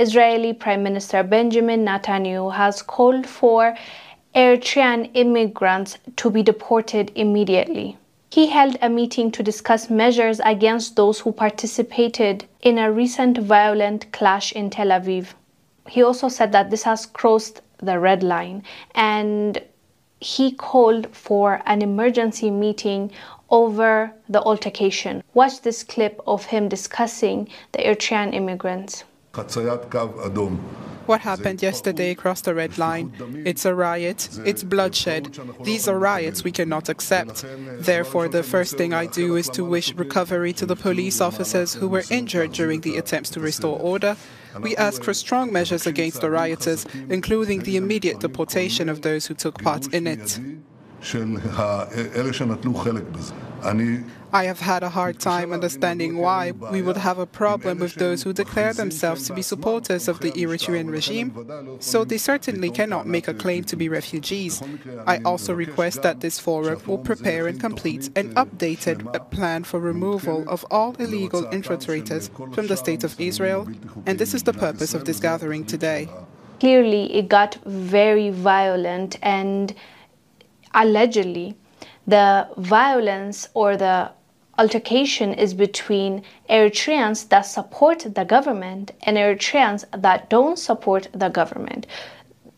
Israeli Prime Minister Benjamin Netanyahu has called for Eritrean immigrants to be deported immediately. He held a meeting to discuss measures against those who participated in a recent violent clash in Tel Aviv. He also said that this has crossed the red line and he called for an emergency meeting over the altercation. Watch this clip of him discussing the Eritrean immigrants. What happened yesterday crossed the red line. It's a riot. It's bloodshed. These are riots we cannot accept. Therefore, the first thing I do is to wish recovery to the police officers who were injured during the attempts to restore order. We ask for strong measures against the rioters, including the immediate deportation of those who took part in it. I have had a hard time understanding why we would have a problem with those who declare themselves to be supporters of the Eritrean regime, so they certainly cannot make a claim to be refugees. I also request that this forum will prepare and complete an updated plan for removal of all illegal infiltrators from the State of Israel, and this is the purpose of this gathering today. Clearly, it got very violent and allegedly the violence or the altercation is between Eritreans that support the government and Eritreans that don't support the government.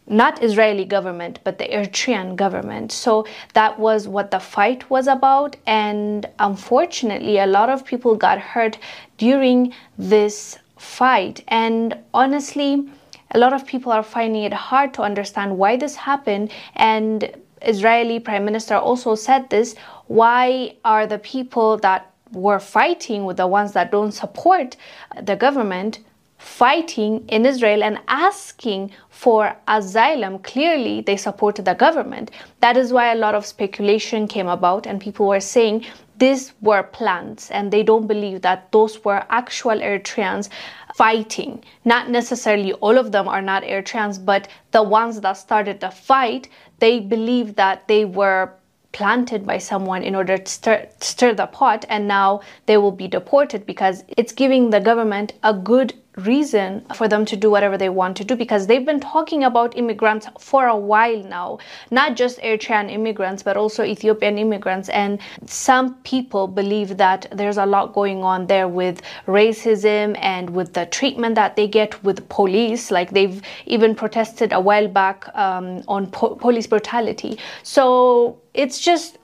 Not Israeli government, but the Eritrean government. So that was what the fight was about. And unfortunately, a lot of people got hurt during this fight. And honestly, a lot of people are finding it hard to understand why this happened. And Israeli Prime Minister also said this why are the people that were fighting with the ones that don't support the government fighting in Israel and asking for asylum. Clearly, they supported the government. That is why a lot of speculation came about, and people were saying these were plans, and they don't believe that those were actual Eritreans fighting. Not necessarily all of them are not Eritreans, but the ones that started the fight, they believe that they were planted by someone in order to stir, stir the pot and now they will be deported because it's giving the government a good reason for them to do whatever they want to do because they've been talking about immigrants for a while now. Not just eritrean immigrants but also ethiopian immigrants. And some people believe that there's a lot going on there with racism and with the treatment that they get with police. Like they've even protested a while back um, on po- police brutality. So it's just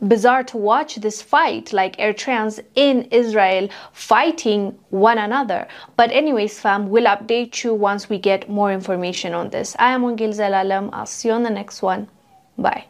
bizarre to watch this fight, like Eritreans in Israel fighting one another. But anyways, fam, we'll update you once we get more information on this. I am Wongel Zelalem. I'll see you on the next one. Bye.